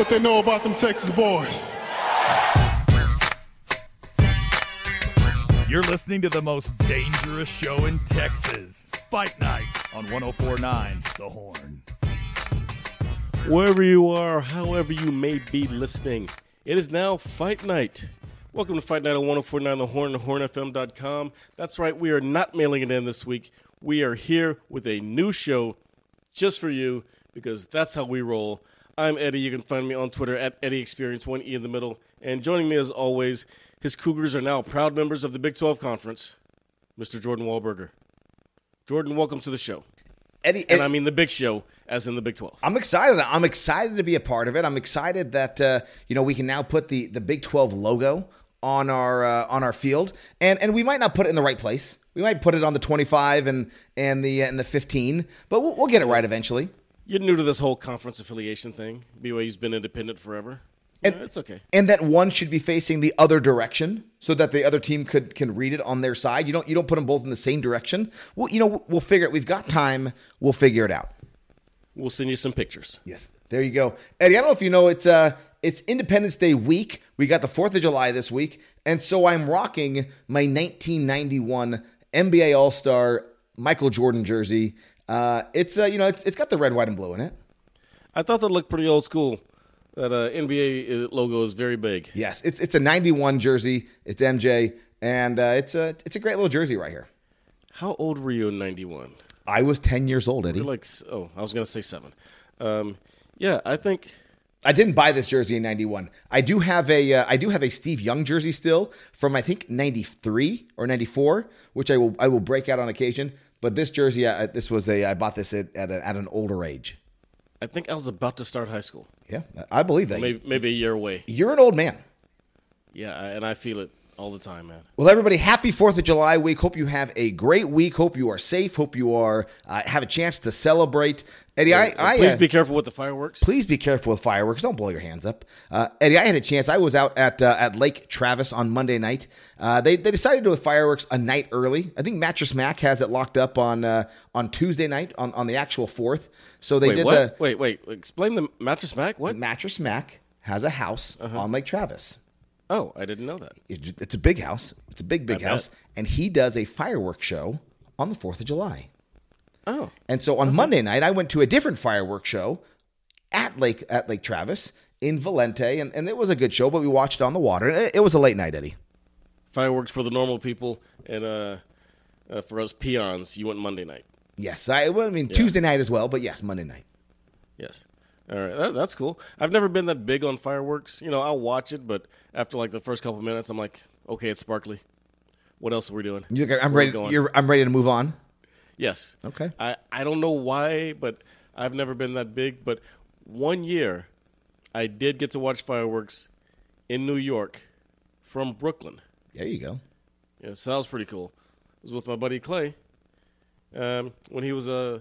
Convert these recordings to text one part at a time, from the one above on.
what they know about them Texas boys. You're listening to the most dangerous show in Texas. Fight Night on 1049 The Horn. Wherever you are, however you may be listening, it is now Fight Night. Welcome to Fight Night on 1049 The Horn and HornFM.com. That's right, we are not mailing it in this week. We are here with a new show just for you because that's how we roll. I'm Eddie. You can find me on Twitter at Eddie Experience, one E in the middle. And joining me as always, his Cougars are now proud members of the Big 12 Conference, Mr. Jordan Wahlberger. Jordan, welcome to the show. Eddie, And I mean the big show, as in the Big 12. I'm excited. I'm excited to be a part of it. I'm excited that uh, you know we can now put the the Big 12 logo on our uh, on our field, and and we might not put it in the right place. We might put it on the 25 and and the and the 15, but we'll, we'll get it right eventually. You're new to this whole conference affiliation thing. BYU's been independent forever. And- Yeah, it's okay. And that one should be facing the other direction so that the other team could can read it on their side. You don't you don't put them both in the same direction. Well, you know we'll figure it. We've got time. We'll figure it out. We'll send you some pictures. Yes, there you go, Eddie. I don't know if you know it's uh it's Independence Day week. We got the Fourth of July this week, and so I'm rocking my 1991 NBA All Star Michael Jordan jersey. Uh, it's uh you know it's, it's got the red, white, and blue in it. I thought that looked pretty old school. That uh, NBA logo is very big. Yes, it's it's a 91 jersey. It's MJ, and uh, it's a it's a great little jersey right here. How old were you in 91? I was 10 years old, Eddie. You're like, oh, I was going to say seven. Um, yeah, I think I didn't buy this jersey in '91. I do have a uh, I do have a Steve Young jersey still from I think '93 or '94, which I will I will break out on occasion. But this jersey, uh, this was a I bought this at at, a, at an older age. I think I was about to start high school. Yeah, I believe that. Maybe maybe a year away. You're an old man. Yeah, and I feel it all the time, man. Well, everybody, happy Fourth of July week. Hope you have a great week. Hope you are safe. Hope you are uh, have a chance to celebrate. Eddie, I, I Please uh, be careful with the fireworks. please be careful with fireworks. Don't blow your hands up. Uh, Eddie, I had a chance. I was out at uh, at Lake Travis on Monday night. Uh, they they decided to do fireworks a night early. I think Mattress Mac has it locked up on uh, on Tuesday night on, on the actual fourth. So they Wait, did what? the Wait, wait. Explain the mattress Mac. What? Mattress Mac has a house on Lake Travis. Oh, I didn't know that. It- It's a big house. It's a big big I house, bet. and he does a fireworks show on the Fourth of July. Oh, And so on Monday night, I went to a different fireworks show at Lake at Lake Travis in Volente, and, and it was a good show. But we watched it on the water. It, it was a late night, Eddie. fireworks for the normal people, and uh, uh, for us peons, you went Monday night. Yes, I, well, I mean Tuesday night as well, but yes, Monday night. Yes. All right, that, that's cool. I've never been that big on fireworks. You know, I'll watch it, but after like the first couple minutes, I'm like, okay, it's sparkly. What else are we doing? You, I'm Where ready. going? You're, I'm ready to move on. Yes. Okay. I, I don't know why, but I've never been that big. But one year, I did get to watch fireworks in New York from Brooklyn. There you go. Yeah, so that was pretty cool. I was with my buddy Clay um, when he was Uh,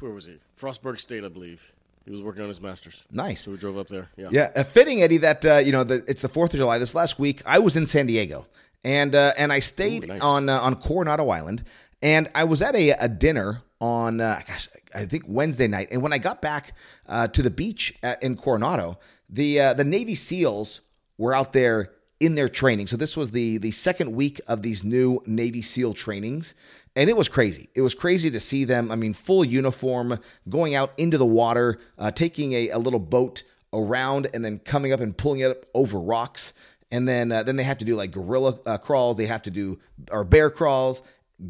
where was he? Frostburg State, I believe. He was working on his master's. Nice. So we drove up there. Yeah. Yeah, uh, fitting Eddie that uh, you know the, it's the Fourth of July. This last week, I was in San Diego, and uh, and I stayed Ooh, nice. on uh, on Coronado Island, and I was at a, a dinner on uh, gosh, I think Wednesday night, and when I got back uh, to the beach at, in Coronado, the uh, the Navy SEALs were out there in their training. So this was the the second week of these new Navy SEAL trainings, and it was crazy. It was crazy to see them. I mean, full uniform, going out into the water, uh, taking a, a little boat around, and then coming up and pulling it up over rocks. And then uh, then they have to do like gorilla uh, crawls. They have to do or bear crawls,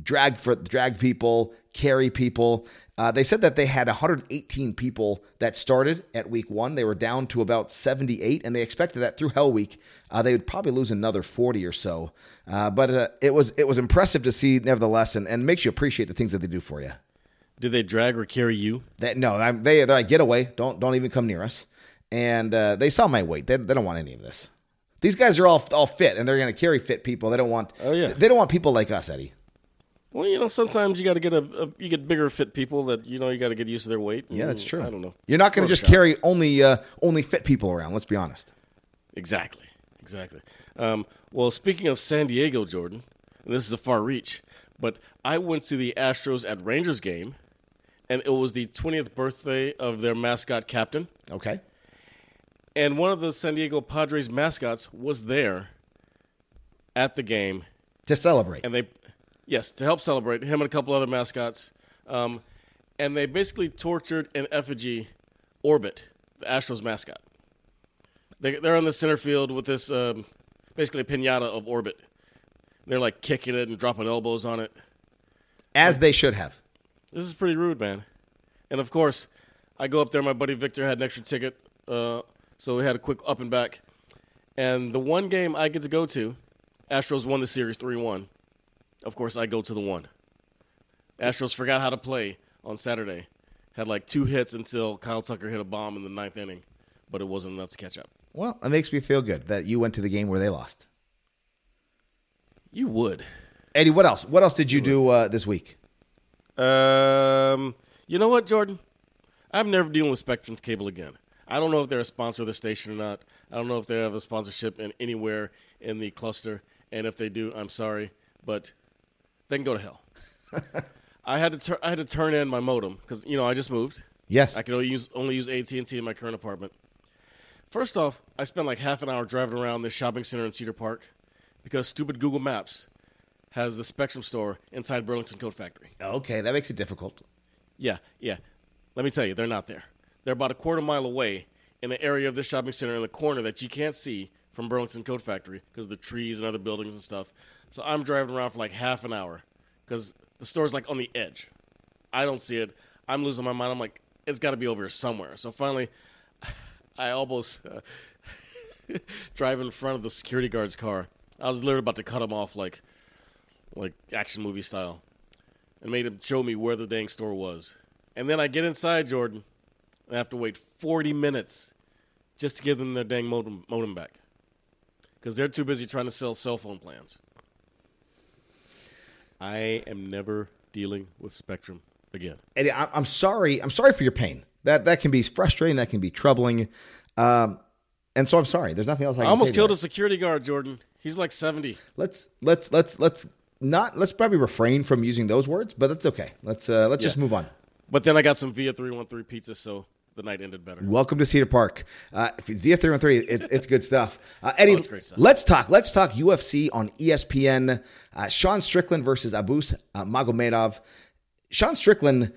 drag for drag people, carry people. Uh, they said that they had 118 people that started at week one. They were down to about 78, and they expected that through Hell Week uh, they would probably lose another 40 or so. Uh, but uh, it was it was impressive to see, nevertheless, and, and makes you appreciate the things that they do for you. Did they drag or carry you? That no, I'm- they they're like get away, don't don't even come near us. And uh, they saw my weight. They, they don't want any of this. These guys are all all fit, and they're going to carry fit people. They don't want. Oh, yeah. They don't want people like us, Eddie. Well, you know, sometimes you got to get a, a you get bigger fit people that you know you got to get used to their weight. Yeah, that's true. I don't know. You're not going to just carry only uh, only fit people around. Let's be honest. Exactly, exactly. Um, well, speaking of San Diego, Jordan, and this is a far reach, but I went to the Astros at Rangers game, and it was the 20th birthday of their mascot captain, Okay. and one of the San Diego Padres mascots was there at the game, to celebrate. and they, yes, to help celebrate him and a couple other mascots, um, and they basically tortured an effigy Orbit, the Astros mascot. They, they're on the center field with this um, basically a pinata of Orbit. They're like kicking it and dropping elbows on it. as they should have. This is pretty rude, man. And of course, I go up there. My buddy Victor had an extra ticket, uh, so we had a quick up and back. And the one game I get to go to, Astros won the series three one. Of course, I go to the one. Astros forgot how to play on Saturday. Had like two hits until Kyle Tucker hit a bomb in the ninth inning, but it wasn't enough to catch up. Well, it makes me feel good that you went to the game where they lost. You would. Eddie, what else? What else did you do uh, this week? Um, you know what, Jordan? I'm never dealing with Spectrum Cable again. I don't know if they're a sponsor of the station or not. I don't know if they have a sponsorship in anywhere in the cluster, and if they do, I'm sorry, but they can go to hell. I had to tur- I had to turn in my modem because you know I just moved. Yes. I could only use only use AT and T in my current apartment. First off, I spent like half an hour driving around this shopping center in Cedar Park because stupid Google Maps has the Spectrum store inside Burlington Coat Factory. Okay, that makes it difficult. Yeah, yeah. Let me tell you, they're not there. They're about a quarter mile away in the area of this shopping center in the corner that you can't see from Burlington Coat Factory because the trees and other buildings and stuff. So I'm driving around for like half an hour because the store's like on the edge. I don't see it. I'm losing my mind. I'm like, it's got to be over here somewhere. So finally, I almost uh, drive in front of the security guard's car. I was literally about to cut him off like, like action movie style and made him show me where the dang store was. And then I get inside, Jordan, and I have to wait 40 minutes just to give them their dang modem, modem back. Because they're too busy trying to sell cell phone plans. I am never dealing with Spectrum again. Eddie, I- I'm sorry. I'm sorry for your pain. That that can be frustrating. That can be troubling. Um, and so I'm sorry. There's nothing else I I can almost killed a security guard, Jordan. He's like 70. Let's let's let's let's not let's probably refrain from using those words, but that's okay. Let's uh, let's just move on. But then I got some Via 313 pizza, so the night ended better. Welcome to Cedar Park. Uh, if it's via three on three, it's it's good stuff. Uh, Eddie, Oh, stuff. let's talk. Let's talk UFC on ESPN. Uh, Sean Strickland versus Abus uh, Magomedov. Sean Strickland,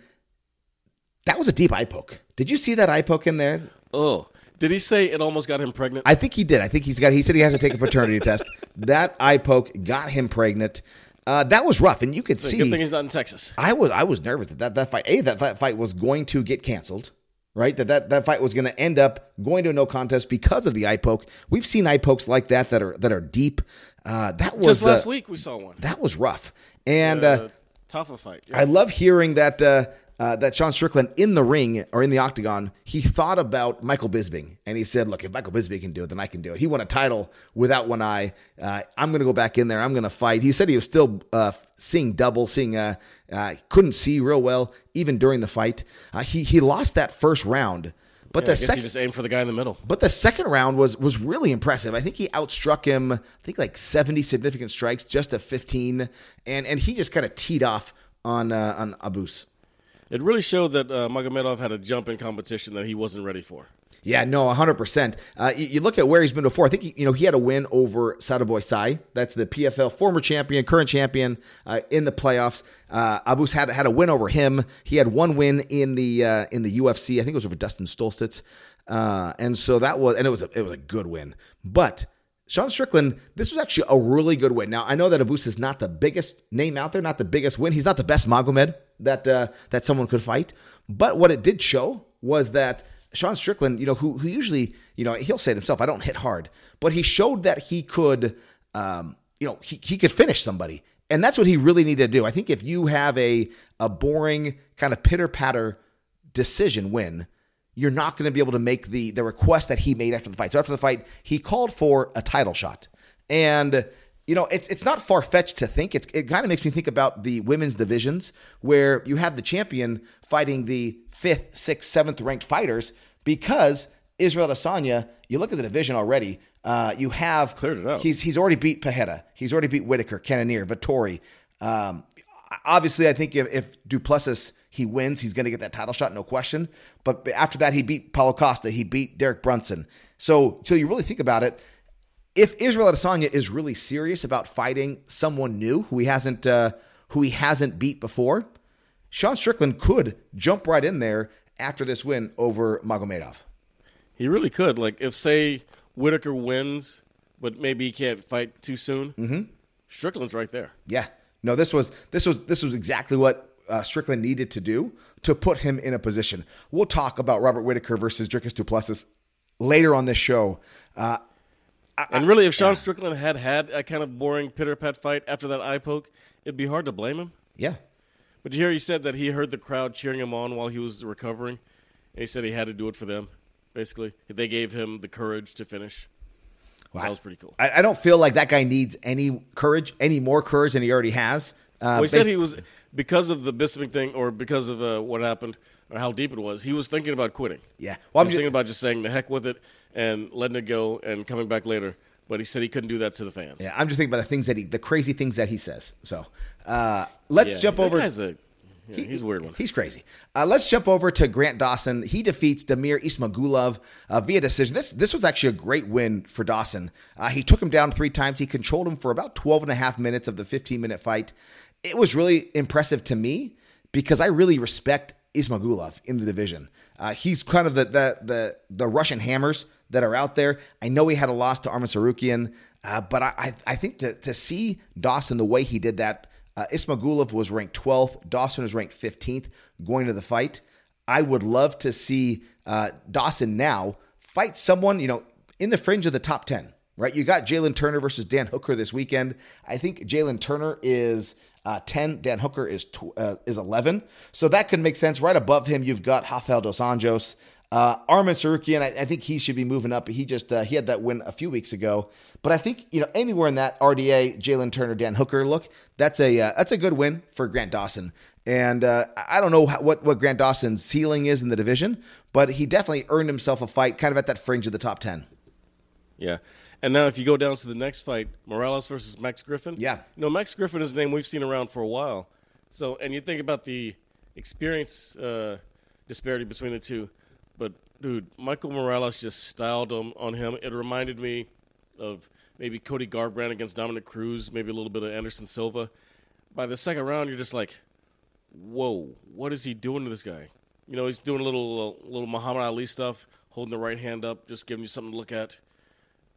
that was a deep eye poke. Did you see that eye poke in there? Oh, did he say it almost got him pregnant? I think he did. I think he's got. He said he has to take a paternity test. That eye poke got him pregnant. Uh, that was rough, and you could see. Good thing he's not in Texas. I was I was nervous that that, that fight a that, that fight was going to get canceled, right? That that, that fight was going to end up going to a no contest because of the eye poke. We've seen eye pokes like that that are that are deep. Uh, that was Just last uh, week we saw one. That was rough, and uh, Uh, Tafa fight. Yeah. I love hearing that uh, that Sean Strickland in the ring or in the octagon, he thought about Michael Bisping, and he said, "Look, if Michael Bisping can do it, then I can do it." He won a title without one eye. Uh, I'm going to go back in there. I'm going to fight. He said he was still uh, seeing double, seeing uh, uh, couldn't see real well even during the fight. Uh, he he lost that first round, but Yeah, the I guess second. he just aimed for the guy in the middle. But the second round was was really impressive. I think he outstruck him. I think like seventy significant strikes, just a fifteen, and and he just kind of teed off on uh, on Abus. It really showed that uh, Magomedov had a jump in competition that he wasn't ready for. Yeah, no, hundred percent. Uh, you, you look at where he's been before. I think he, you know he had a win over Sadibou Sy. That's the PFL former champion, current champion uh, in the playoffs. Uh, Abus had had a win over him. He had one win in the uh, in the UFC. I think it was over Dustin Stoltzfus, uh, and so that was and it was a, it was a good win. But Sean Strickland, this was actually a really good win. Now I know that Abus is not the biggest name out there, not the biggest win. He's not the best Magomed that uh, that someone could fight. But what it did show was that Sean Strickland, you know, who who usually, you know, he'll say it himself, I don't hit hard, but he showed that he could, um, you know, he, he could finish somebody. And that's what he really needed to do. I think if you have a a boring kind of pitter patter decision win, you're not going to be able to make the the request that he made after the fight. So after the fight, he called for a title shot, and you know it's it's not far fetched to think. It's, it kind of makes me think about the women's divisions where you have the champion fighting the fifth, sixth, seventh ranked fighters because Israel Adesanya. You look at the division already. Uh, you have Cleared it up. He's he's already beat Pajeda. He's already beat Whittaker, Cannonier, Vettori. Um, obviously, I think if, if du Plessis he wins. He's going to get that title shot, no question. But after that, he beat Paulo Costa. He beat Derek Brunson. So, so you really think about it. If Israel Adesanya is really serious about fighting someone new who he hasn't uh, who he hasn't beat before, Sean Strickland could jump right in there after this win over Magomedov. He really could. Like if say Whittaker wins, but maybe he can't fight too soon. Mm-hmm. Strickland's right there. Yeah. No, this was this was this was exactly what uh, Strickland needed to do to put him in a position. We'll talk about Robert Whittaker versus Dricus Du Plessis later on this show. Uh, And really, if Sean Strickland had had a kind of boring pitter pat fight after that eye poke, it'd be hard to blame him. yeah. But here he said that he heard the crowd cheering him on while he was recovering, and he said he had to do it for them. Basically, they gave him the courage to finish. that was pretty cool. I, I don't feel like that guy needs any courage, any more courage than he already has. Uh, Well, he said he was because of the Bisping thing, or because of uh, what happened, or how deep it was. He was thinking about quitting. Yeah. Well, I'm he was thinking about just saying the heck with it and letting it go and coming back later. But he said he couldn't do that to the fans. Yeah, I'm just thinking about the things that he, the crazy things that he says. So uh, let's Yeah, jump over. a- yeah, he's a weird one. He's crazy. Uh, let's jump over to Grant Dawson. He defeats Damir Ismagulov uh, via decision. This this was actually a great win for Dawson. Uh, he took him down three times. He controlled him for about 12 and a half minutes of the 15 minute fight. It was really impressive to me because I really respect Ismagulov in the division. Uh, he's kind of the, the the the Russian hammers that are out there. I know he had a loss to Arman Tsarukyan, uh, but I, I I think to to see Dawson the way he did that. Uh, Ismagulov was ranked 12th. Dawson was ranked 15th going to the fight. I would love to see uh, Dawson now fight someone, you know, in the fringe of the top 10, right? You got Jalen Turner versus Dan Hooker this weekend. I think Jalen Turner is uh, 10, Dan Hooker is tw- uh, is 11. So that could make sense. Right above him, you've got Rafael Dos Anjos. Uh, Arman Tsarukyan, I, I think he should be moving up. He just uh, he had that win a few weeks ago, but I think you know anywhere in that RDA, Jalen Turner, Dan Hooker look, that's a uh, that's a good win for Grant Dawson. And uh, I don't know how, what what Grant Dawson's ceiling is in the division, but he definitely earned himself a fight, kind of at that fringe of the top ten. Yeah. And now, if you go down to the next fight, Morales versus Max Griffin. Yeah. You know, Max Griffin is a name we've seen around for a while. So, and you think about the experience uh, disparity between the two. But, dude, Michael Morales just styled him on him. It reminded me of maybe Cody Garbrandt against Dominic Cruz, maybe a little bit of Anderson Silva. By the second round, you're just like, whoa, what is he doing to this guy? You know, he's doing a little uh, little Muhammad Ali stuff, holding the right hand up, just giving you something to look at,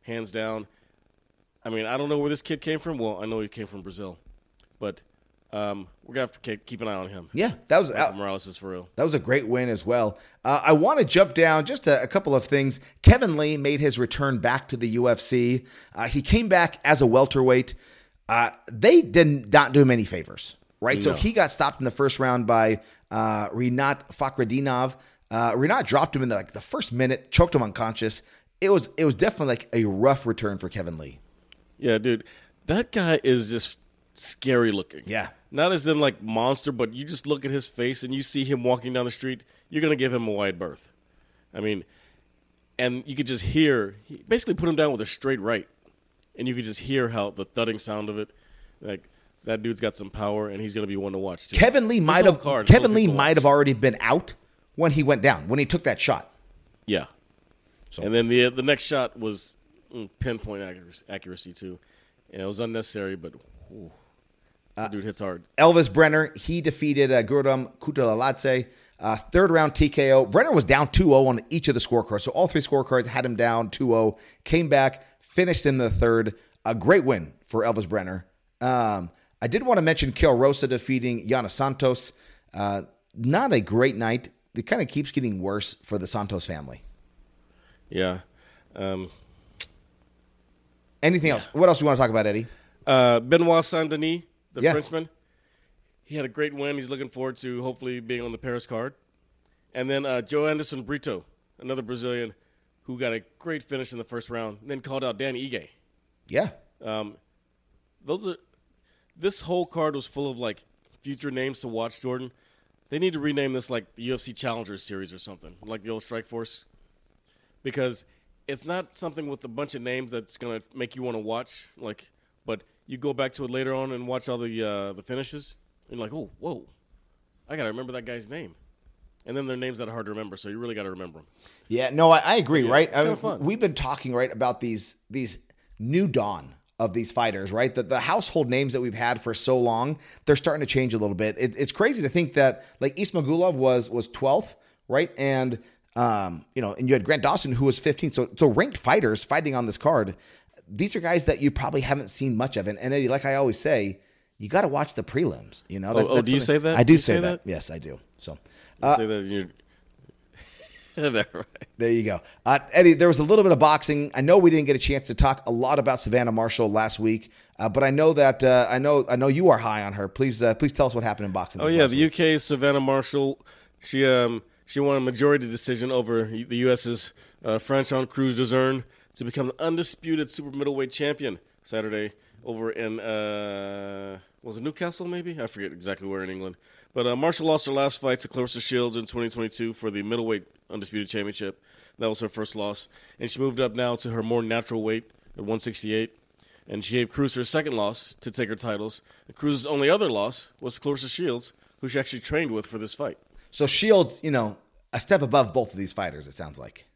hands down. I mean, I don't know where this kid came from. Well, I know he came from Brazil, but um, we're gonna have to keep, an eye on him. Yeah, that was Michael Morales is for real. That was a great win as well. Uh, I want to jump down just a, a couple of things. Kevin Lee made his return back to the UFC. Uh, he came back as a welterweight. Uh, they did not do him any favors, right? So he got stopped in the first round by uh, Rinat Fakhretdinov. Uh, Rinat dropped him in the, like the first minute, choked him unconscious. It was it was definitely like a rough return for Kevin Lee. Yeah, dude, that guy is just scary looking. Yeah. not as in like monster, but you just look at his face and you see him walking down the street, you're gonna give him a wide berth. I mean, and you could just hear he basically put him down with a straight right, and you could just hear how the thudding sound of it, like that dude's got some power, and he's gonna be one to watch too. Kevin Lee might have card is full Kevin Lee might have already been out when he went down when he took that shot. Yeah. And then the the next shot was mm, pinpoint accuracy, accuracy too, and it was unnecessary, but whew, that dude hits hard. Elves Brener, he defeated uh, Kutateladze. Uh, third round TKO. Brener was down 2 0 on each of the scorecards. So all three scorecards had him down 2 0. Came back, finished in the third. A great win for Elves Brener. Um, I did want to mention Karol Rosa defeating Yana Santos. Uh, not a great night. It kind of keeps getting worse for the Santos family. Yeah. Um, Anything else? What else do you want to talk about, Eddie? Uh, Benoit Saint Denis, the Yeah. Frenchman, he had a great win. He's looking forward to hopefully being on the Paris card. And then uh, Joanderson Brito, another Brazilian, who got a great finish in the first round, then called out Dan Ige. Yeah. Those are this whole card was full of like future names to watch. Jordan, they need to rename this like the UFC Challengers Series or something, like the old Strike Force, because it's not something with a bunch of names that's gonna make you want to watch. Like, but you go back to it later on and watch all the uh, the finishes, and you're like, oh, whoa, I gotta remember that guy's name. And then their names that are hard to remember, so you really gotta remember them. Yeah, no, I, I agree. right, it's I mean, fun. we've been talking right about these these new dawn of these fighters, right? The, the household names that we've had for so long, they're starting to change a little bit. It, it's crazy to think that like Ismagulov was was twelfth, right, and um, you know, and you had Grant Dawson who was 15. So so ranked fighters fighting on this card. These are guys that you probably haven't seen much of, and, and Eddie, like I always say. You got to watch the prelims, you know. oh, do you say that? I do You say, say that. that? Yes, I do. So, Say that. Right. There you go. Uh, Eddie, there was a little bit of boxing. I know we didn't get a chance to talk a lot about Savannah Marshall last week, uh, but I know that uh, I know I know you are high on her. Please uh, please tell us what happened in boxing. Oh yeah, the week. UK's Savannah Marshall. She um she won a majority decision over the US's uh, Franchon Crews-Dezurn to become the undisputed super middleweight champion Saturday over in uh was it Newcastle maybe I forget exactly where in England. But uh, Marshall lost her last fight to Claressa Shields in 2022 for the middleweight undisputed championship. That was her first loss, and she moved up now to her more natural weight at 168 and she gave Crews her second loss to take her titles. And Crews's only other loss was Claressa Shields, who she actually trained with for this fight. So Shields, you know, a step above both of these fighters. It sounds like.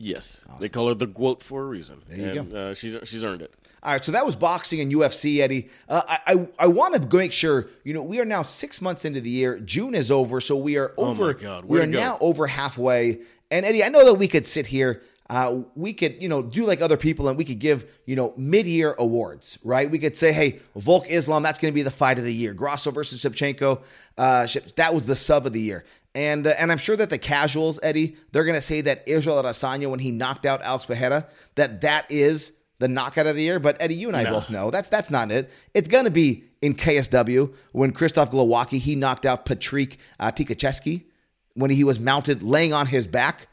Yes, they call her the GWOAT for a reason. There you and, Uh, she's she's earned it. All right, so that was boxing and UFC, Eddie. Uh, I I, I want to make sure you know we are now six months into the year. June is over, so we are over. Oh my God, we are go. now over halfway. And Eddie, I know that we could sit here. Uh, we could, you know, do like other people, and we could give, you know, mid-year awards, right? We could say, hey, Volk Islam, that's going to be the fight of the year. Grasso versus Shevchenko, uh, that was the sub of the year. And uh, and I'm sure that the casuals, Eddie, they're going to say that Israel Adesanya when he knocked out Alex Pereira, that that is the knockout of the year. But Eddie, you and I both know that's that's not it. It's going to be in KSW when Christoph Glowacki he knocked out Patrick uh, Tikacheski when he was mounted laying on his back.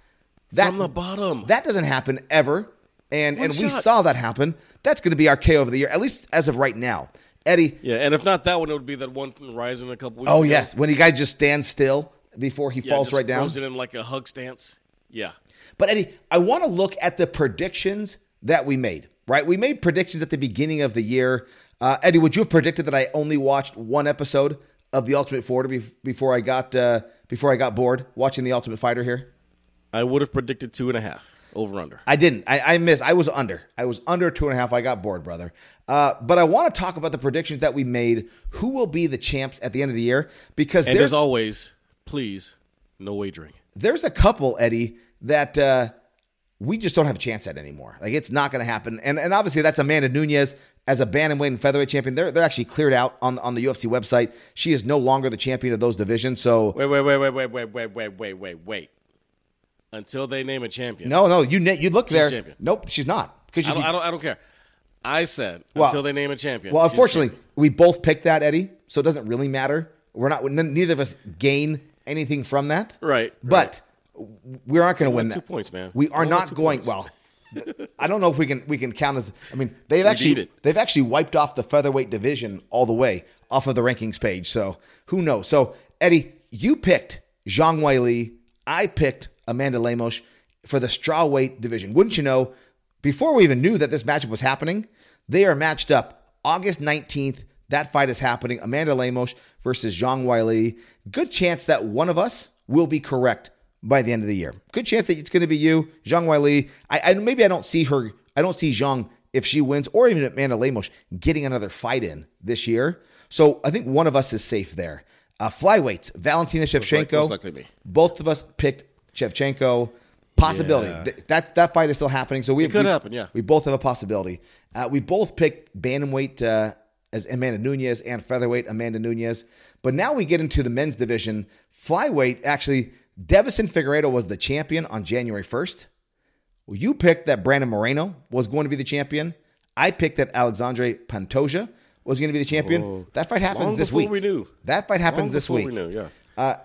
That, From the bottom. that doesn't happen ever. And One and we shot. saw that happen. That's going to be our KO of the year, at least as of right now. Eddie, yeah, and if not that one, it would be that one from Rising a couple weeks oh ago. yes, when the guy just stands still before he Yeah, falls just right down. Frozen in like a hug stance. Yeah. But Eddie, I want to look at the predictions that we made. Right, we made predictions at the beginning of the year. Uh, Eddie, would you have predicted that I only watched one episode of the Ultimate Fighter be- before I got uh, before I got bored watching the Ultimate Fighter here? I would have predicted two and a half over under. I didn't. I, I missed. I was under. I was under two and a half. I got bored, brother. Uh, but I want to talk about the predictions that we made. Who will be the champs at the end of the year? Because And there's as always, please, no wagering. there's a couple, Eddie, that uh, we just don't have a chance at anymore. Like it's not going to happen. And and obviously that's Amanda Nunes as a bantamweight and featherweight champion. They're they're actually cleared out on on the UFC website. She is no longer the champion of those divisions. So Wait, wait, wait, wait, wait, wait, wait, wait, wait, wait, wait. Until they name a champion. no, no, you you look there. champion. Nope, she's not because I you. don't, keep- I don't. I don't care. I said Well- until they name a champion. Well, unfortunately, champion. we both picked that, Eddie. So it doesn't really matter. We're not. Neither of us gain anything from that. Right, But we aren't going to win won two that. points, man. We are not going. points. Well, I don't know if we can we can count as. I mean, they've actually they've actually wiped off the featherweight division all the way off of the rankings page. So who knows? So Eddie, you picked Zhang Weili. I picked Amanda Lemos for the strawweight division. Wouldn't you know? Before we even knew that this matchup was happening, they are matched up August 19th. That fight is happening. Amanda Lemos versus Zhang Weili. Good chance that one of us will be correct by the end of the year. Good chance that it's going to be you, Zhang Weili. I, I maybe I don't see her. I don't see Zhang if she wins, or even Amanda Lemos getting another fight in this year. So I think one of us is safe there. Uh, flyweights, Valentina Shevchenko. likely. Both of us picked Shevchenko. Possibility Yeah. Th- that that fight is still happening. So we It could we- happen, yeah. We both have a possibility. Uh, we both picked bantamweight uh, as Amanda Nunes and featherweight Amanda Nunes. But now we get into the men's division. Flyweight, actually, Deiveson Figueiredo was the champion on January 1st. Well, you picked that Brandon Moreno was going to be the champion. I picked that Alexandre Pantoja was going to be the champion. that fight happens Oh. Long this week. we knew. That fight happens Long this week. we knew, yeah. Uh,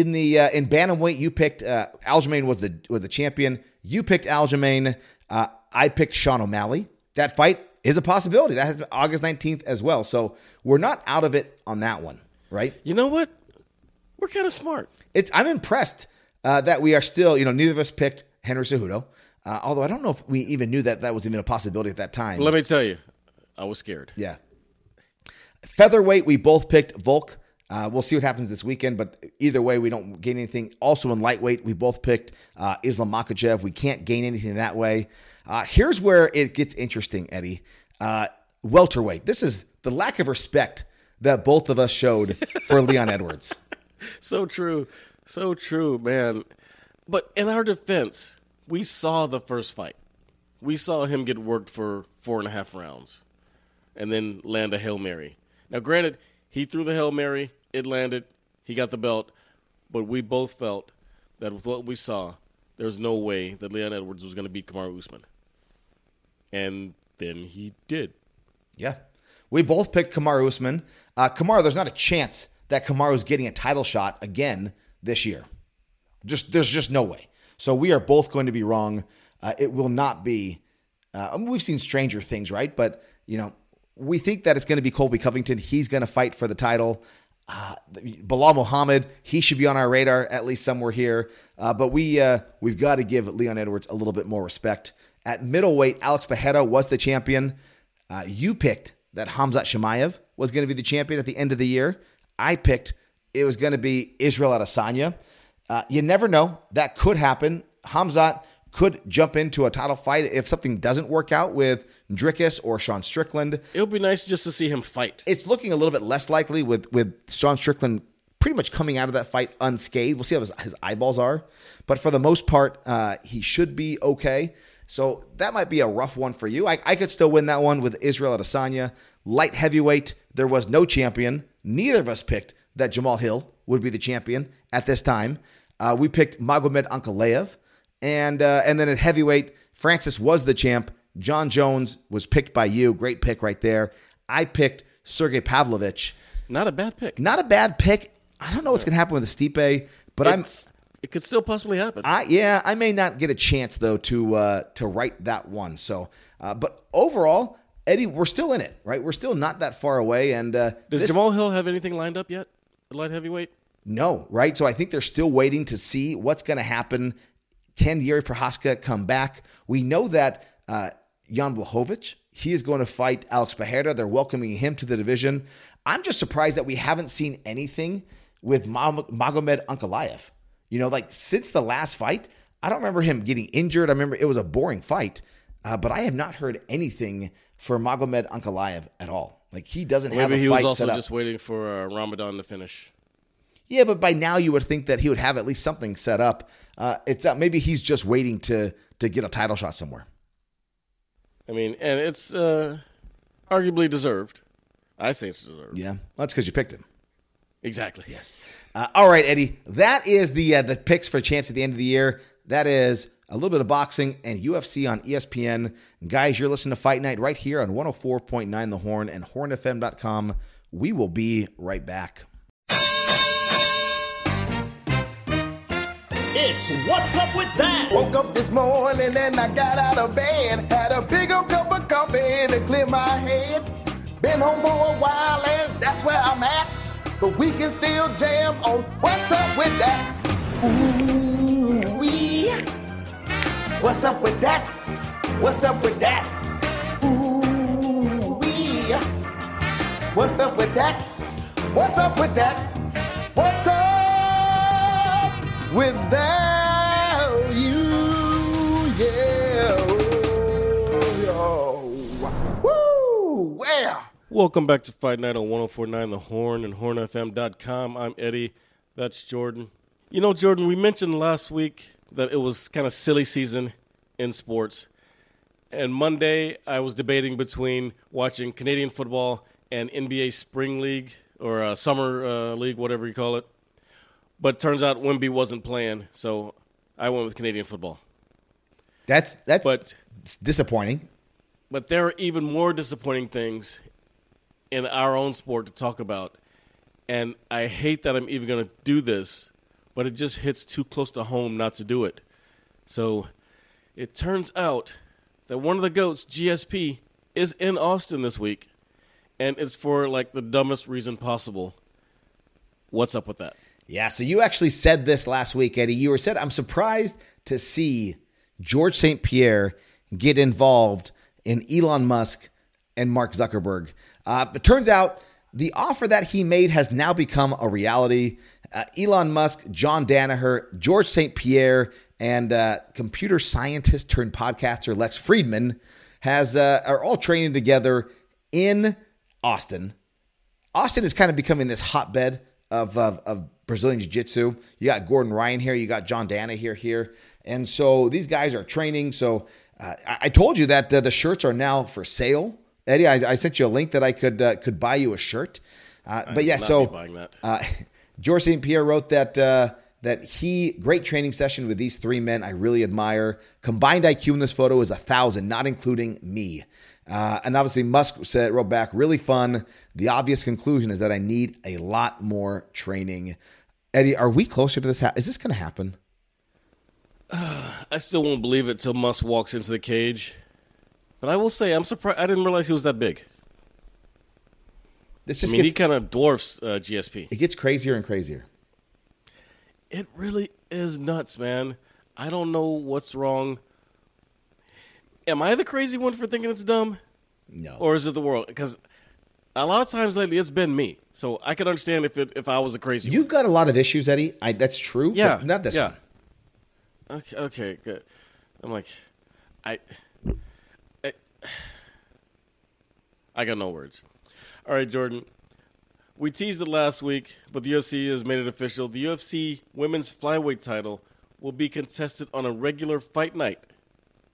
in the uh, in bantamweight, you picked uh, Aljamain was the was the champion. You picked Aljamain. Uh, I picked Sean O'Malley. That fight is a possibility. That has been August nineteenth as well. So we're not out of it on that one, right? You know what? We're kind of smart. It's I'm impressed uh, that we are still. You know, neither of us picked Henry Cejudo. Uh, although I don't know if we even knew that that was even a possibility at that time. Let me tell you, I was scared. Yeah. Featherweight, we both picked Volk Uh, we'll see what happens this weekend, but either way, we don't gain anything. Also in lightweight, we both picked uh, Islam Makhachev. We can't gain anything that way. Uh, here's where it gets interesting, Eddie. Uh, welterweight. This is the lack of respect that both of us showed for Leon Edwards. So true. So true, man. But in our defense, we saw the first fight. We saw him get worked for four and a half rounds and then land a Hail Mary. Now, granted, he threw the Hail Mary, it landed, he got the belt, but we both felt that with what we saw, there was no way that Leon Edwards was going to beat Kamaru Usman. And then he did. Yeah. We both picked Kamaru Usman. Uh, Kamaru, there's not a chance that Kamaru's getting a title shot again this year. Just there's just no way. So we are both going to be wrong. Uh, it will not be. Uh, I mean, we've seen stranger things, right? But you know, we think that it's going to be Colby Covington. He's going to fight for the title. Uh, Belal Muhammad, he should be on our radar at least somewhere here. Uh, but we uh, we've got to give Leon Edwards a little bit more respect. At middleweight, Alex Pereira was the champion. Uh, you picked that Hamzat Chimaev was going to be the champion at the end of the year. I picked it was going to be Israel Adesanya. Uh, you never know. That could happen. Hamzat could jump into a title fight if something doesn't work out with Dricus or Sean Strickland. It would be nice just to see him fight. It's looking a little bit less likely with with Sean Strickland pretty much coming out of that fight unscathed. We'll see how his, his eyeballs are, but for the most part, uh, he should be okay. So that might be a rough one for you. I, I could still win that one with Israel Adesanya. Light heavyweight, there was no champion. Neither of us picked that Jamahal Hill would be the champion at this time. Uh, we picked Magomed Ankalaev. And, uh, and then at heavyweight, Francis was the champ. Jon Jones was picked by you. Great pick right there. I picked Sergey Pavlovich. Not a bad pick. Not a bad pick. I don't know what's going to happen with the Stipe, but It's- I'm. it could still possibly happen. I'm. Yeah, I may not get a chance though to uh, to write that one. So, uh, but overall, Eddie, we're still in it, right? We're still not that far away. And uh, Does this- Jamahal Hill have anything lined up yet? Light heavyweight? No, right? So I think they're still waiting to see what's going to happen. Can Jiri Prochazka come back? We know that uh, Jan Blachowicz, he is going to fight Alex Pereira. They're welcoming him to the division. I'm just surprised that we haven't seen anything with Magomed Ankalaev. You know, like since the last fight, I don't remember him getting injured. I remember it was a boring fight, uh, but I have not heard anything for Magomed Ankalaev at all. Like he doesn't have Maybe he was also just waiting for uh, Ramadan to finish. Yeah, but by now you would think that he would have at least something set up. Uh, it's uh, maybe he's just waiting to to get a title shot somewhere. I mean, and it's uh, arguably deserved. I say it's deserved. Yeah, that's because you picked him. Exactly. Yes. Uh, all right, Eddie. That is the uh, the picks for champs at the end of the year. That is a little bit of boxing and UFC on ESPN. Guys, you're listening to Fight Night right here on 104.9 The Horn and HornFM.com. We will be right back. It's What's Up With That? Woke up this morning and I got out of bed. Had a big old cup of coffee to clear my head. Been home for a while and that's where I'm at. But we can still jam on What's Up With That. Ooh, wee. What's up with that? What's up with that? Ooh, wee. What's up with that? What's up with that? What's up with that? You, yeah. Oh, Woo! Well. Welcome back to Fight Night on 1049 The Horn and HornFM.com. I'm Eddie. That's Jordan. You know, Jordan, we mentioned last week that it was kind of silly season in sports. And Monday, I was debating between watching Canadian football and NBA Spring League or uh, Summer uh, League, whatever you call it. But turns out Wimby wasn't playing, so I went with Canadian football. That's that's But disappointing. But there are even more disappointing things in our own sport to talk about. And I hate that I'm even going to do this, but it just hits too close to home not to do it. So it turns out that one of the GOATs, GSP, is in Austin this week. And it's for like the dumbest reason possible. What's up with that? Yeah, so you actually said this last week, Eddie. You were said, I'm surprised to see George St. Pierre get involved in Elon Musk and Mark Zuckerberg. Uh, it turns out the offer that he made has now become a reality. Uh, Elon Musk, John Danaher, George St. Pierre, and uh, computer scientist turned podcaster Lex Fridman has uh, are all training together in Austin. Austin is kind of becoming this hotbed of, of, of Brazilian Jiu Jitsu. You got Gordon Ryan here, you got John Danaher, here. And so these guys are training. So uh, I, I told you that uh, the shirts are now for sale. Eddie, I, I sent you a link that I could uh, could buy you a shirt. Uh, but yeah, so buying that. uh, George St. Pierre wrote that uh, that he great training session with these three men. I really admire. Combined IQ in this photo is a thousand, not including me. Uh, and obviously, Musk said wrote back, really fun. The obvious conclusion is that I need a lot more training. Eddie, are we closer to this? Ha- is this going to happen? I still won't believe it till Musk walks into the cage. But I will say, I'm surprised. I didn't realize he was that big. This I just mean, he kind of dwarfs uh, GSP. it gets crazier and crazier. It really is nuts, man. I don't know what's wrong. Am I the crazy one for thinking it's dumb, No, or is it the world? Because a lot of times lately, it's been me. So I could understand if it, if I was a crazy. you've got a lot of issues, Eddie. I, that's true. Yeah, not this yeah. one. Okay, okay, good. I'm like, I, I, I got no words. All right, Jordan. We teased it last week, but the UFC has made it official. The UFC women's flyweight title will be contested on a regular fight night.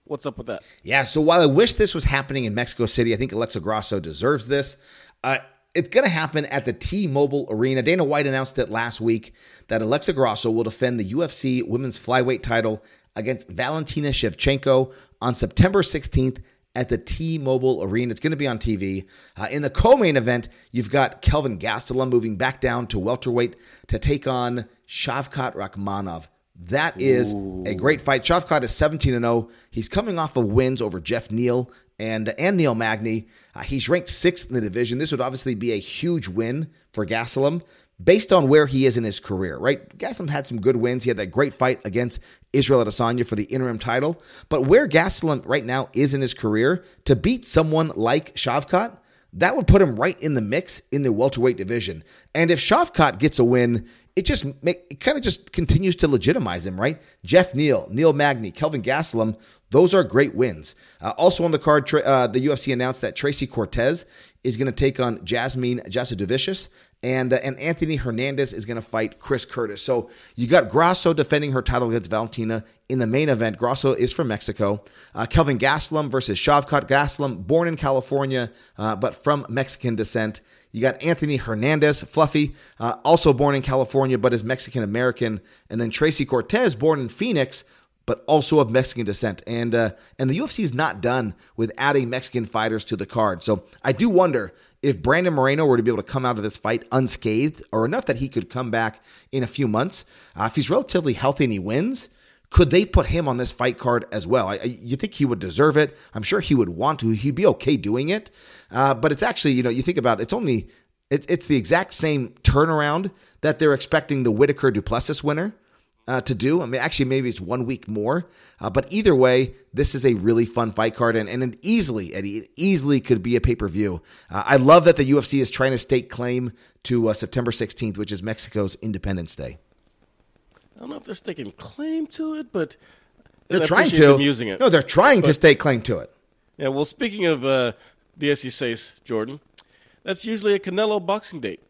What's up with that? Yeah, so while I wish this was happening in Mexico City, I think Alexa Grasso deserves this. Uh, it's going to happen at the T-Mobile Arena. Dana White announced it last week that Alexa Grasso will defend the UFC women's flyweight title against Valentina Shevchenko on September 16th at the T-Mobile Arena. It's going to be on TV. Uh, in the co-main event, you've got Kelvin Gastelum moving back down to welterweight to take on Shavkat Rakhmonov. That is a great fight. Shavkat is 17 and 0. He's coming off of wins over Jeff Neal and and Neil Magny. Uh, he's ranked sixth in the division. This would obviously be a huge win for Gastelum based on where he is in his career, right? Gastelum had some good wins. He had that great fight against Israel Adesanya for the interim title. But where Gastelum right now is in his career, to beat someone like Shavkat, that would put him right in the mix in the welterweight division. And if Shavkat gets a win, it just make it kind of just continues to legitimize him, right? Jeff Neal, Neil Magny, Kelvin Gastelum, those are great wins. Uh, also on the card, uh, the UFC announced that Tracy Cortez is going to take on Jasmine Jasudavicius, and uh, and Anthony Hernandez is going to fight Chris Curtis. So you got Grasso defending her title against Valentina in the main event. Grasso is from Mexico. Uh, Kelvin Gastelum versus Shavkat Gastelum, born in California uh, but from Mexican descent. You got Anthony Hernandez, Fluffy, uh, also born in California but is Mexican American, and then Tracy Cortez, born in Phoenix but also of Mexican descent. And uh, and the UFC is not done with adding Mexican fighters to the card. So I do wonder if Brandon Moreno were to be able to come out of this fight unscathed, or enough that he could come back in a few months. Uh, if he's relatively healthy and he wins. Could they put him on this fight card as well? I, I, you think he would deserve it? I'm sure he would want to. He'd be okay doing it. Uh, but it's actually, you know, you think about it, it's only it, it's the exact same turnaround that they're expecting the Whittaker Duplessis winner uh, to do. I mean, actually, maybe it's one week more. Uh, but either way, this is a really fun fight card, and, and it easily, Eddie, it easily could be a pay per view. Uh, I love that the UFC is trying to stake claim to uh, September 16th, which is Mexico's Independence Day. I don't know if they're sticking claim to it, but They're I trying to. using it. No, they're trying to stake claim to it. Yeah, well, speaking of uh, the Sace, Jordan, that's usually a Canelo boxing date.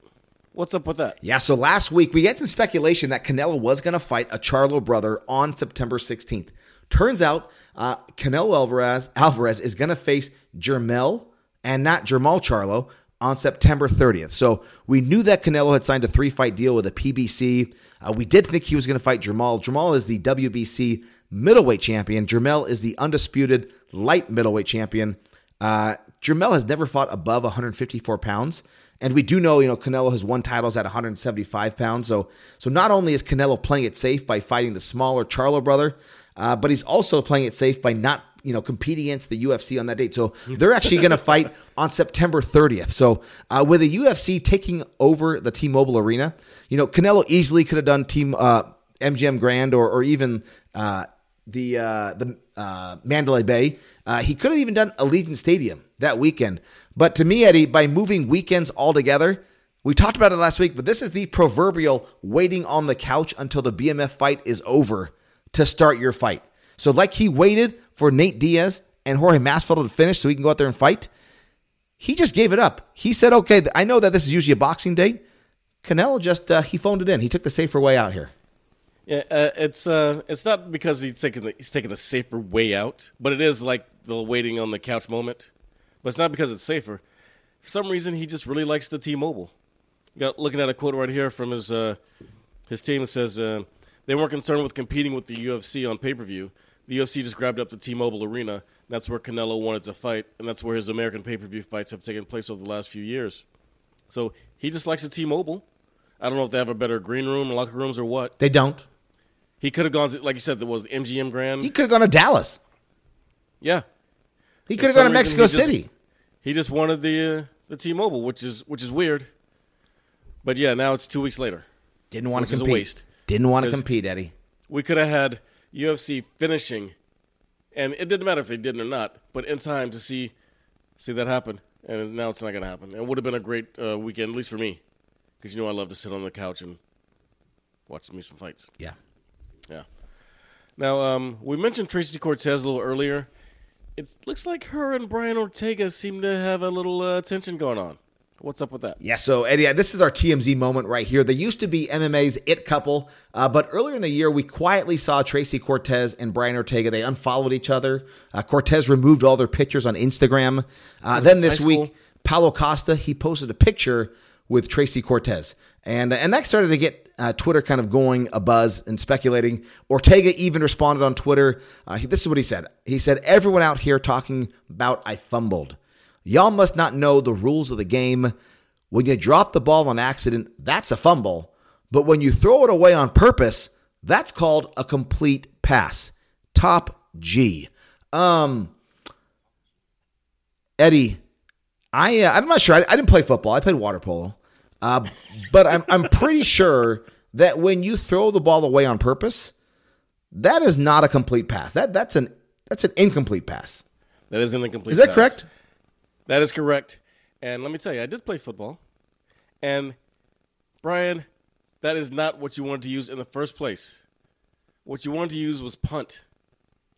What's up with that? Yeah, so last week we had some speculation that Canelo was going to fight a Charlo brother on September 16th. Turns out uh, Canelo Alvarez, Alvarez is going to face Jermel and not Jermal Charlo on September 30th. So we knew that Canelo had signed a three fight deal with the PBC. Uh, we did think he was going to fight Jermal. Jermal is the WBC middleweight champion. Jermel is the undisputed light middleweight champion. Uh, has never fought above 154 pounds. And we do know, you know, Canelo has won titles at 175 pounds. So, so not only is Canelo playing it safe by fighting the smaller Charlo brother, uh, but he's also playing it safe by not, you know, competing against the UFC on that date. So they're actually going to fight on September 30th. So uh, with the UFC taking over the T-Mobile Arena, you know, Canelo easily could have done Team uh, MGM Grand or, or even uh, the uh, the uh, Mandalay Bay. Uh, he could have even done Allegiant Stadium that weekend. But to me, Eddie, by moving weekends altogether, we talked about it last week, but this is the proverbial waiting on the couch until the BMF fight is over to start your fight. So, like he waited for Nate Diaz and Jorge Masvidal to finish so he can go out there and fight, he just gave it up. He said, "Okay, I know that this is usually a boxing date." Canelo just uh, he phoned it in. He took the safer way out here. Yeah, uh, it's uh, it's not because he's taking the, he's taking the safer way out, but it is like the waiting on the couch moment. But it's not because it's safer. For some reason, he just really likes the T-Mobile. Got looking at a quote right here from his uh, his team that says uh, they weren't concerned with competing with the UFC on pay per view. The UFC just grabbed up the T-Mobile Arena. That's where Canelo wanted to fight, and that's where his American pay per view fights have taken place over the last few years. So he just likes the T-Mobile. I don't know if they have a better green room, locker rooms, or what. They don't. He could have gone, to, like you said, there was the MGM Grand. He could have gone to Dallas. yeah, He could have gone to Mexico he just- City. he just wanted the uh, the T-Mobile, which is which is weird. But yeah, now it's two weeks later. Didn't want to is a waste. Didn't want to compete, Eddie. We could have had UFC finishing, and it didn't matter if they didn't or not, but in time to see see that happen. And now it's not going to happen. It would have been a great uh, weekend, at least for me, because you know I love to sit on the couch and watch me some fights. Yeah. Yeah. Now, um, we mentioned Tracy Cortez a little earlier. It looks like her and Brian Ortega seem to have a little uh, tension going on. What's up with that? Yeah, so Eddie, this is our TMZ moment right here. They used to be MMA's it couple, uh, but earlier in the year, we quietly saw Tracy Cortez and Brian Ortega. They unfollowed each other. Uh, Cortez removed all their pictures on Instagram. Uh, then this this week, school? Paulo Costa he posted a picture with Tracy Cortez, and and that started to get uh, Twitter kind of going a buzz and speculating. Ortega even responded on Twitter. Uh, he- this is what he said. He said, "Everyone out here talking about I fumbled." Y'all must not know the rules of the game. When you drop the ball on accident, that's a fumble. But when you throw it away on purpose, that's called a complete pass. Top G. Um, Eddie, I uh, I'm not sure. I, I didn't play football. I played water polo. Uh, but I'm I'm pretty sure that when you throw the ball away on purpose, that is not a complete pass. That that's an that's an incomplete pass. That is an incomplete. Pass. Is that pass. correct? That is correct. And let me tell you, I did play football. And Brian, that is not what you wanted to use in the first place. What you wanted to use was punt.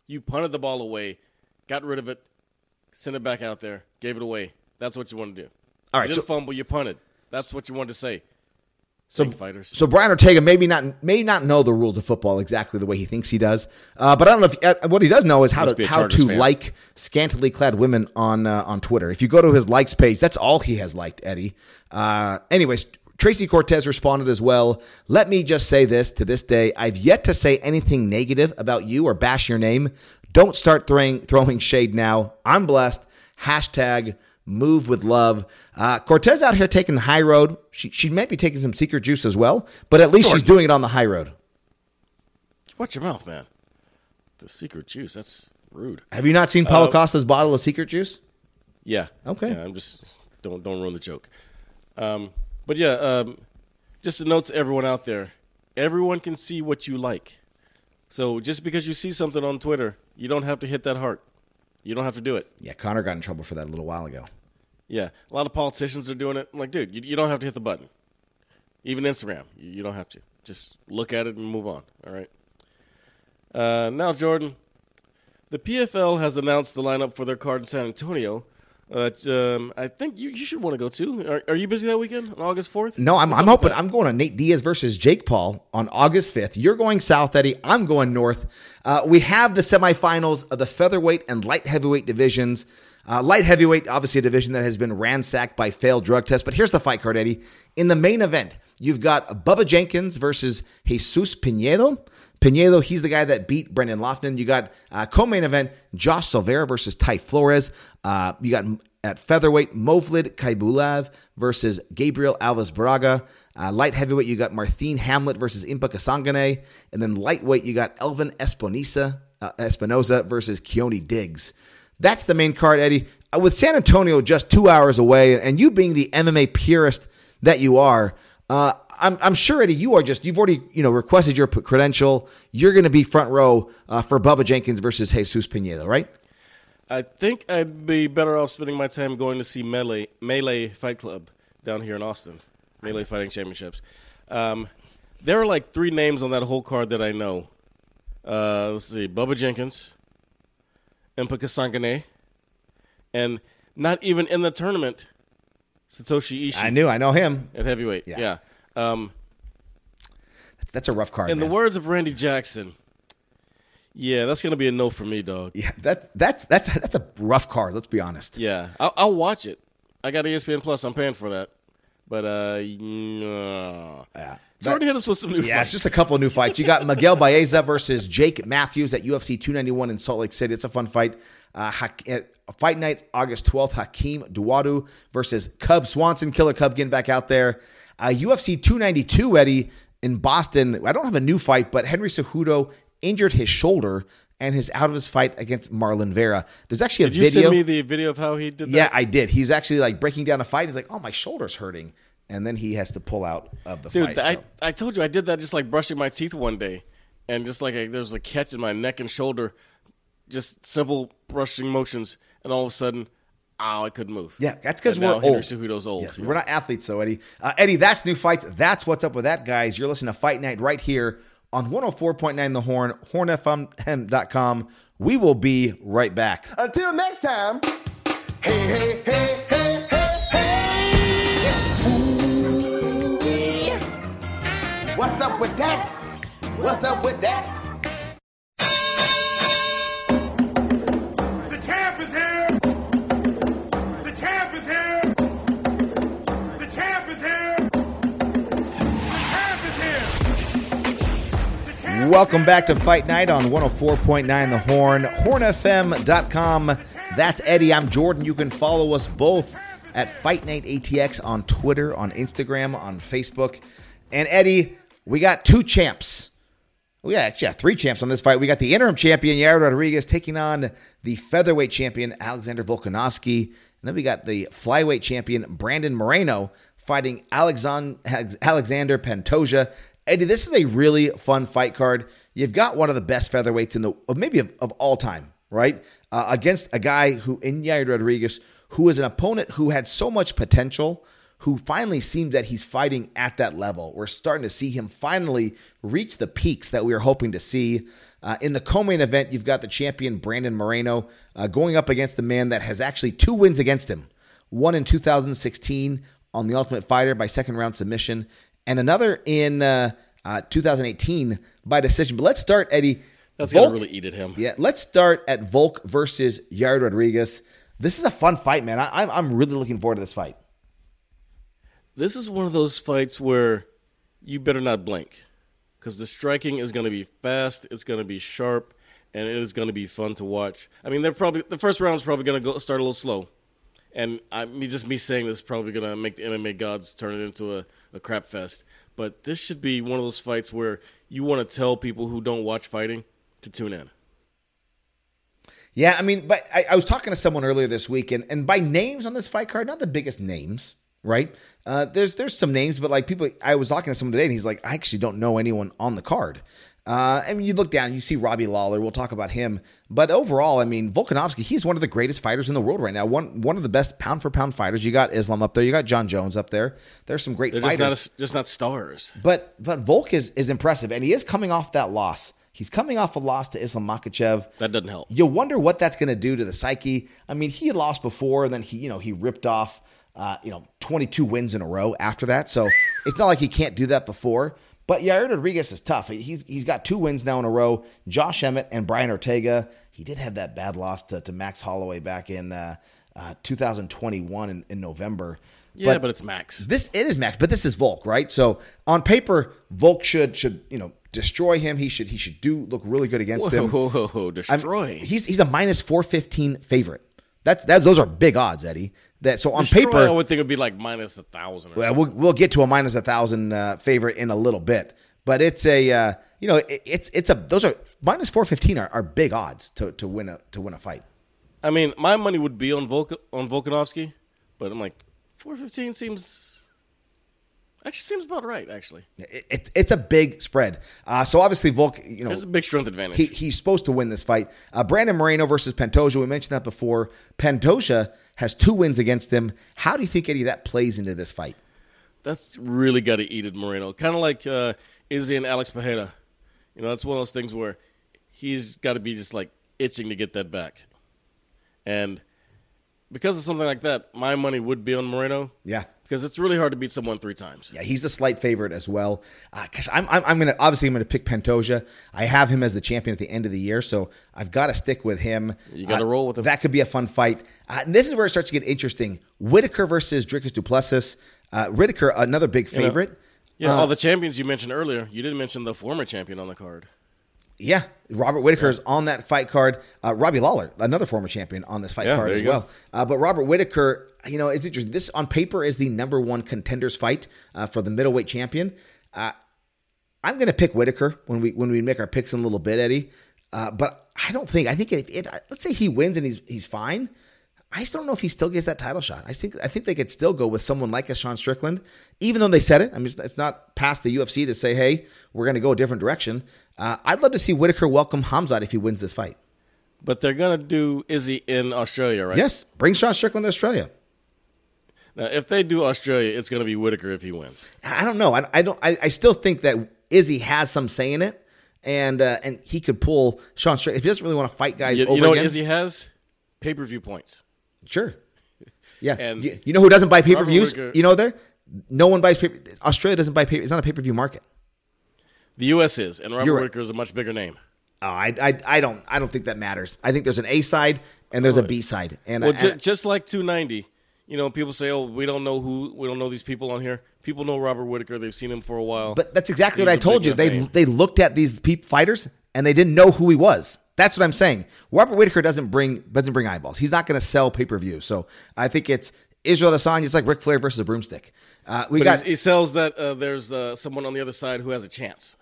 You punted the ball away, got rid of it, sent it back out there, gave it away. That's what you wanted to do. All right, You didn't so- fumble, you punted. That's what you wanted to say. So, Big fighters. so Brian Ortega maybe not may not know the rules of football exactly the way he thinks he does, uh, but I don't know if uh, what he does know is how Must to how Chargers to fan. like scantily clad women on uh, on Twitter. If you go to his likes page, that's all he has liked, Eddie. Uh, anyways, Tracy Cortez responded as well. Let me just say this: to this day, I've yet to say anything negative about you or bash your name. Don't start throwing throwing shade now. I'm blessed. Hashtag move with love. Uh, Cortez out here taking the high road. She, she might be taking some secret juice as well, but at least she's doing it on the high road. Watch your mouth, man. The secret juice, that's rude. Have you not seen Paulo Costa's bottle of secret juice? Yeah. Okay. Yeah, I'm just don't don't ruin the joke. Um, but yeah, um, just a note to everyone out there: everyone can see what you like. So just because you see something on Twitter, you don't have to hit that heart. You don't have to do it. Yeah, Conor got in trouble for that a little while ago. Yeah, a lot of politicians are doing it. I'm like, dude, you, you don't have to hit the button. Even Instagram, you, you don't have to. Just look at it and move on. All right. Uh, now, Jordan, the PFL has announced the lineup for their card in San Antonio. Uh, um, I think you, you should want to go too. Are, are you busy that weekend on August fourth? No, I'm, I'm hoping I'm going to Nate Diaz versus Jake Paul on August 5th. You're going south, Eddie. I'm going north. Uh, we have the semifinals of the featherweight and light heavyweight divisions. Uh, light heavyweight, obviously a division that has been ransacked by failed drug tests. But here's the fight card, Eddie. In the main event, you've got Bubba Jenkins versus Jesus Pinedo. Pinedo, he's the guy that beat Brendan Loughnane. You got uh, co-main event Josh Silveira versus Ty Flores. Uh, you got at featherweight Movlid Khaybulaev versus Gabriel Alves Braga. Uh, light heavyweight you got Marthin Hamlet versus Impa Kasanganay, and then lightweight you got Elvin Espinosa uh, Espinoza versus Keoni Diggs. That's the main card, Eddie. Uh, with San Antonio just two hours away, and you being the MMA purist that you are, uh, I'm, I'm sure, Eddie, you are just, you've already, you know, requested your credential. You're going to be front row uh, for Bubba Jenkins versus Jesus Pinedo, right? I think I'd be better off spending my time going to see Melee Melee Fight Club down here in Austin, Melee Fighting Championships. Um, there are like three names on that whole card that I know. Uh, let's see, Bubba Jenkins, Impa Kasanganay, and not even in the tournament, Satoshi Ishii I knew. I know him. at heavyweight. Yeah. Yeah. Um, That's a rough card. in the words of Randy Jackson, yeah, that's gonna be a no for me, dog. Yeah, that's that's that's that's a rough card. Let's be honest. Yeah, I'll, I'll watch it. I got ESPN Plus. I'm paying for that. But uh. Yeah. Jordan hit us with some new. Yeah, fights. it's just a couple of new fights. You got Miguel Baeza versus Jake Matthews at UFC 291 in Salt Lake City. It's a fun fight. Uh, Hak- fight night, August 12th, Hakeem Dawodu versus Cub Swanson. Killer Cub getting back out there. Uh, UFC 292, Eddie, in Boston. I don't have a new fight, but Henry Cejudo injured his shoulder and is out of his fight against Marlon Vera. There's actually a Did you video. send me the video of how he did that? Yeah, I did. He's actually like breaking down a fight. He's like, "Oh, my shoulder's hurting," and then he has to pull out of the Dude, fight. I, So- I told you I did that just like brushing my teeth one day, and just like a, there's a catch in my neck and shoulder, just simple brushing motions, and all of a sudden, ow, I couldn't move. Yeah, that's because we're now Henry old. Cejudo's old. Yes, We're not athletes, though, Eddie. Uh, Eddie, that's new fights. That's what's up with that, guys. You're listening to Fight Night right here on 104.9 The Horn, hornfm.com. We will be right back. Until next time, hey, hey, hey, hey, hey, hey. Up with that? What's up with that? The champ is here! The champ is here! The champ is here! The champ is here! The champ Welcome is back here! to Fight Night on 104.9 The Horn, hornfm.com. That's Eddie. I'm Jordan. You can follow us both at Fight Night ATX on Twitter, on Instagram, on Facebook. And Eddie, we got two champs. We actually got three champs on this fight. We got the interim champion Yair Rodriguez taking on the featherweight champion Alexander Volkanovski, and then we got the flyweight champion Brandon Moreno fighting Alexan- Alexandre Pantoja. Eddie, this is a really fun fight card. You've got one of the best featherweights in the maybe of, of all time, right? Uh, against a guy who in Yair Rodriguez, who is an opponent who had so much potential who finally seems that he's fighting at that level. We're starting to see him finally reach the peaks that we were hoping to see. Uh, in the co-main event, you've got the champion Brandon Moreno uh, going up against the man that has actually two wins against him. One in 2016 on the Ultimate Fighter by second round submission, and another in uh, uh, 2018 by decision. But let's start, Eddie. That's Volk- gonna really eat at him. yeah, let's start at Volk versus Yair Rodriguez. This is a fun fight, man. I, I'm I'm really looking forward to this fight. This is one of those fights where you better not blink because the striking is going to be fast, it's going to be sharp, and it is going to be fun to watch. I mean, they're probably the first round is probably going to start a little slow, and I mean, just me saying this is probably going to make the MMA gods turn it into a, a crap fest. But this should be one of those fights where you want to tell people who don't watch fighting to tune in. Yeah, I mean, but I, I was talking to someone earlier this week, and, and by names on this fight card, not the biggest names, right? Uh, there's there's some names, but like people, I was talking to someone today, and he's like, I actually don't know anyone on the card. Uh, I mean, you look down, you see Robbie Lawler. We'll talk about him, but overall, I mean, Volkanovski, he's one of the greatest fighters in the world right now. One one of the best pound for pound fighters. You got Islam up there, you got Jon Jones up there. There's some great They're just fighters. not just not stars. But but Volk is is impressive, and he is coming off that loss. He's coming off a loss to Islam Makhachev. That doesn't help. You wonder what that's going to do to the psyche. I mean, he had lost before, and then he you know he ripped off uh, you know 22 wins in a row after that. So it's not like he can't do that before. But Yair Rodriguez is tough. He's he's got two wins now in a row. Josh Emmett and Brian Ortega. He did have that bad loss to, to Max Holloway back in uh, uh, 2021 in, in November. Yeah, but, it's Max. This it is Max, but this is Volk, right? So on paper, Volk should should you know destroy him. He should he should do look really good against Whoa, him. whoa, whoa, whoa, I'm- destroy. he's he's a minus four fifteen favorite. That's that. Those are big odds, Eddie. That so on Destroy, paper, I would think it would be like minus a thousand. Well, we'll we'll get to a minus a thousand uh, favorite in a little bit. But it's a uh, you know it, it's it's a those are minus four fifteen are, are big odds to, to win a to win a fight. I mean, my money would be on Volk on Volkanovski, but I'm like, four fifteen seems. Actually, seems about right. Actually, It, it, it's a big spread. Uh, so obviously Volk, you know, there's a big strength advantage. he, he's supposed to win this fight. Uh, Brandon Moreno versus Pantoja. We mentioned that before. Pantoja has two wins against him. How do you think any of that plays into this fight? that's really got to eat at Moreno. Kind of like uh, Izzy and Alex Pereira. You know, that's one of those things where he's got to be just like itching to get that back. And because of something like that, my money would be on Moreno. Yeah. Because it's really hard to beat someone three times. Yeah, he's a slight favorite as well. Uh, gosh, I'm, I'm, I'm gonna obviously I'm gonna pick Pantoja. I have him as the champion at the end of the year, so I've got to stick with him. You gotta Uh, roll with him. That could be a fun fight. Uh, and this is where it starts to get interesting. Whittaker versus Dricus du Plessis. Uh, Whittaker, another big know, favorite. Yeah, Uh, all the champions you mentioned earlier, you didn't mention the former champion on the card. Yeah, Robert Whittaker is on that fight card. Uh, Robbie Lawler, another former champion, on this fight Yeah, card as well. Uh, but Robert Whittaker, you know, it's interesting. This on paper is the number one contenders fight uh, for the middleweight champion. Uh, I'm going to pick Whittaker when we when we make our picks in a little bit, Eddie. Uh, but I don't think I think if, if let's say he wins and he's he's fine. I just don't know if he still gets that title shot. I think I think they could still go with someone like a Sean Strickland, even though they said it. I mean, it's- it's not past the UFC to say, "Hey, we're going to go a different direction." Uh, I'd love to see Whittaker welcome Hamzat if he wins this fight. But they're gonna do Izzy in Australia, right? Yes, bring Sean Strickland to Australia. Now, if they do Australia, it's gonna be Whittaker if he wins. I don't know. I, I don't. I, I still think that Izzy has some say in it, and uh, and he could pull Sean Strickland if he doesn't really want to fight guys You, over you know again. what Izzy has? Pay per view points. Sure. Yeah. And you, you know who doesn't buy pay per views? You know there. No one buys pay. Australia doesn't buy pay. It's not a pay per view market. The U.S. is, and Robert You're right. Whittaker is a much bigger name. Oh, I, I I don't I don't think that matters. I think there's an A side and there's a B side, and, Well, I- ju- and- just like 290, you know, people say, "Oh, we don't know who, we don't know these people on here." People know Robert Whittaker; they've seen him for a while. But that's exactly He's what I told you. They name. they looked at these peop fighters and they didn't know who he was. That's what I'm saying. Robert Whittaker doesn't bring doesn't bring eyeballs. He's not going to sell pay per view. So I think it's Israel Adesanya. It's like Ric Flair versus a broomstick. Uh, we But got he sells that uh, there's uh, someone on the other side who has a chance.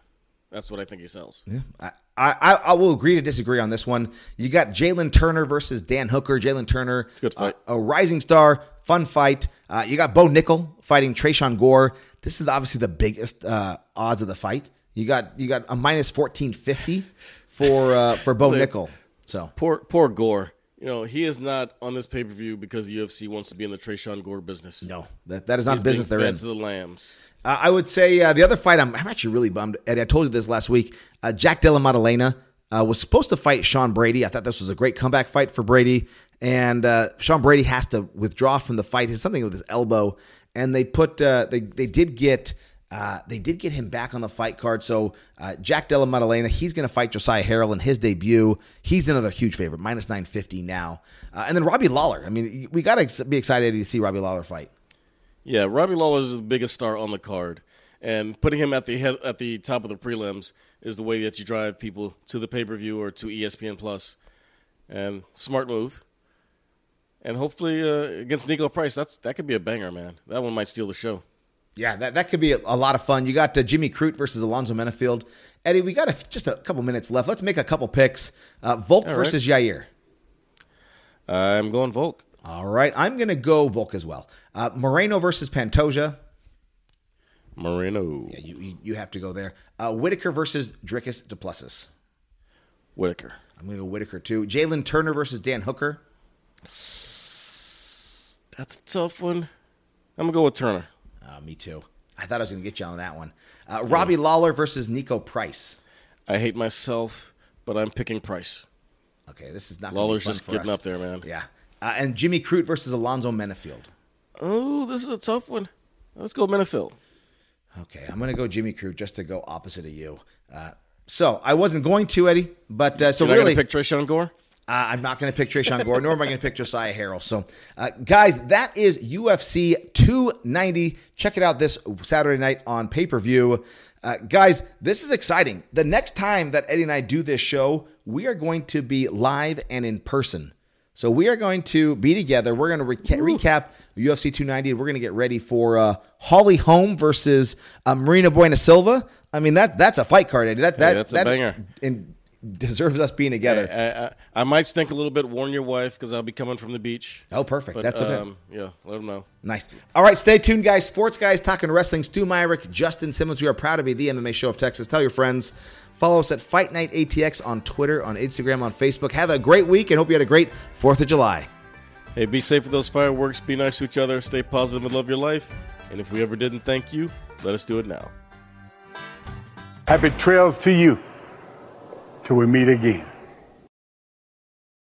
That's what I think he sells. I, I, I will agree to disagree on this one. You got Jalin Turner versus Dan Hooker. Jalin Turner, Good fight. uh, a rising star, fun fight. Uh, you got Bo Nickal fighting Tresean Gore. This is obviously the biggest uh, odds of the fight. You got you got a minus fourteen fifty for uh, for Bo Look. Nickal. So Poor, poor Gore. You know, he is not on this pay per view because the UFC wants to be in the Tresean Gore business. no, that that is not He's business they're in. to the lambs. Uh, I would say uh, the other fight, I'm, I'm actually really bummed. Eddie, I told you this last week. Uh, Jack Della Maddalena uh, was supposed to fight Sean Brady. I thought this was a great comeback fight for Brady. And uh, Sean Brady has to withdraw from the fight. It's something with his elbow. And they put, uh, they, they did get. They did get him back on the fight card. So Jack Della Maddalena, he's going to fight Josiah Harrell in his debut. He's another huge favorite, minus 950 now. Uh, and then Robbie Lawler. I mean, we got to be excited to see Robbie Lawler fight. Yeah, Robbie Lawler is the biggest star on the card, and putting him at the head at the top of the prelims is the way that you drive people to the pay per view or to ESPN Plus, and smart move. And hopefully uh, against Niko Price, that's that could be a banger, man. That one might steal the show. Yeah, that, that could be a, a lot of fun. You got uh, Jimmy Crute versus Alonzo Menifield. Eddie, we got a, just a couple minutes left. Let's make a couple picks. Uh, Volk right. versus Yair. I'm going Volk. All right, I'm going to go Volk as well. Uh, Moreno versus Pantoja. Moreno. Yeah, you, you, have to go there. Uh, Whittaker versus Dricus Duplessis. Whittaker. I'm going to go Whittaker too. Jalin Turner versus Dan Hooker. That's a tough one. I'm gonna go with Turner. Uh, me too. I thought I was going to get you on that one. Uh, Robbie Lawler versus Niko Price. I hate myself, but I'm picking Price. Okay, this is not Lawler's just getting us. up there, man. Yeah. Uh, and Jimmy Crute versus Alonzo Menifield. Oh, this is a tough one. Let's go Menifield. Okay, I'm going to go Jimmy Crute just to go opposite of you. Uh, so I wasn't going to Eddie, but uh, so You're really, pick Tresean Gore. uh, I'm not going to pick Tresean Gore, nor am I going to pick Josiah Harrell. So, uh, guys, that is UFC 290. Check it out this Saturday night on pay per view. Uh, guys, this is exciting. The next time that Eddie and I do this show, we are going to be live and in person. So we are going to be together. We're going to reca- recap UFC 290. We're going to get ready for uh, Holly Holm versus uh, Mayra Bueno Silva. I mean that that's a fight card, Eddie. That that that's a banger. And deserves us being together. I, I, I might stink a little bit. Warn your wife because I'll be coming from the beach. oh, perfect. But, That's okay. um, yeah, let them know. Nice. All right, stay tuned, guys. Sports guys talking wrestling. Stu Myrick, Justin Simmons. We are proud to be the MMA show of Texas. Tell your friends. Follow us at Fight Night ATX on Twitter, on Instagram, on Facebook. Have a great week and hope you had a great 4th of July. Hey, be safe with those fireworks. Be nice to each other. Stay positive and love your life. And if we ever didn't thank you, let us do it now. Happy trails to you till we meet again.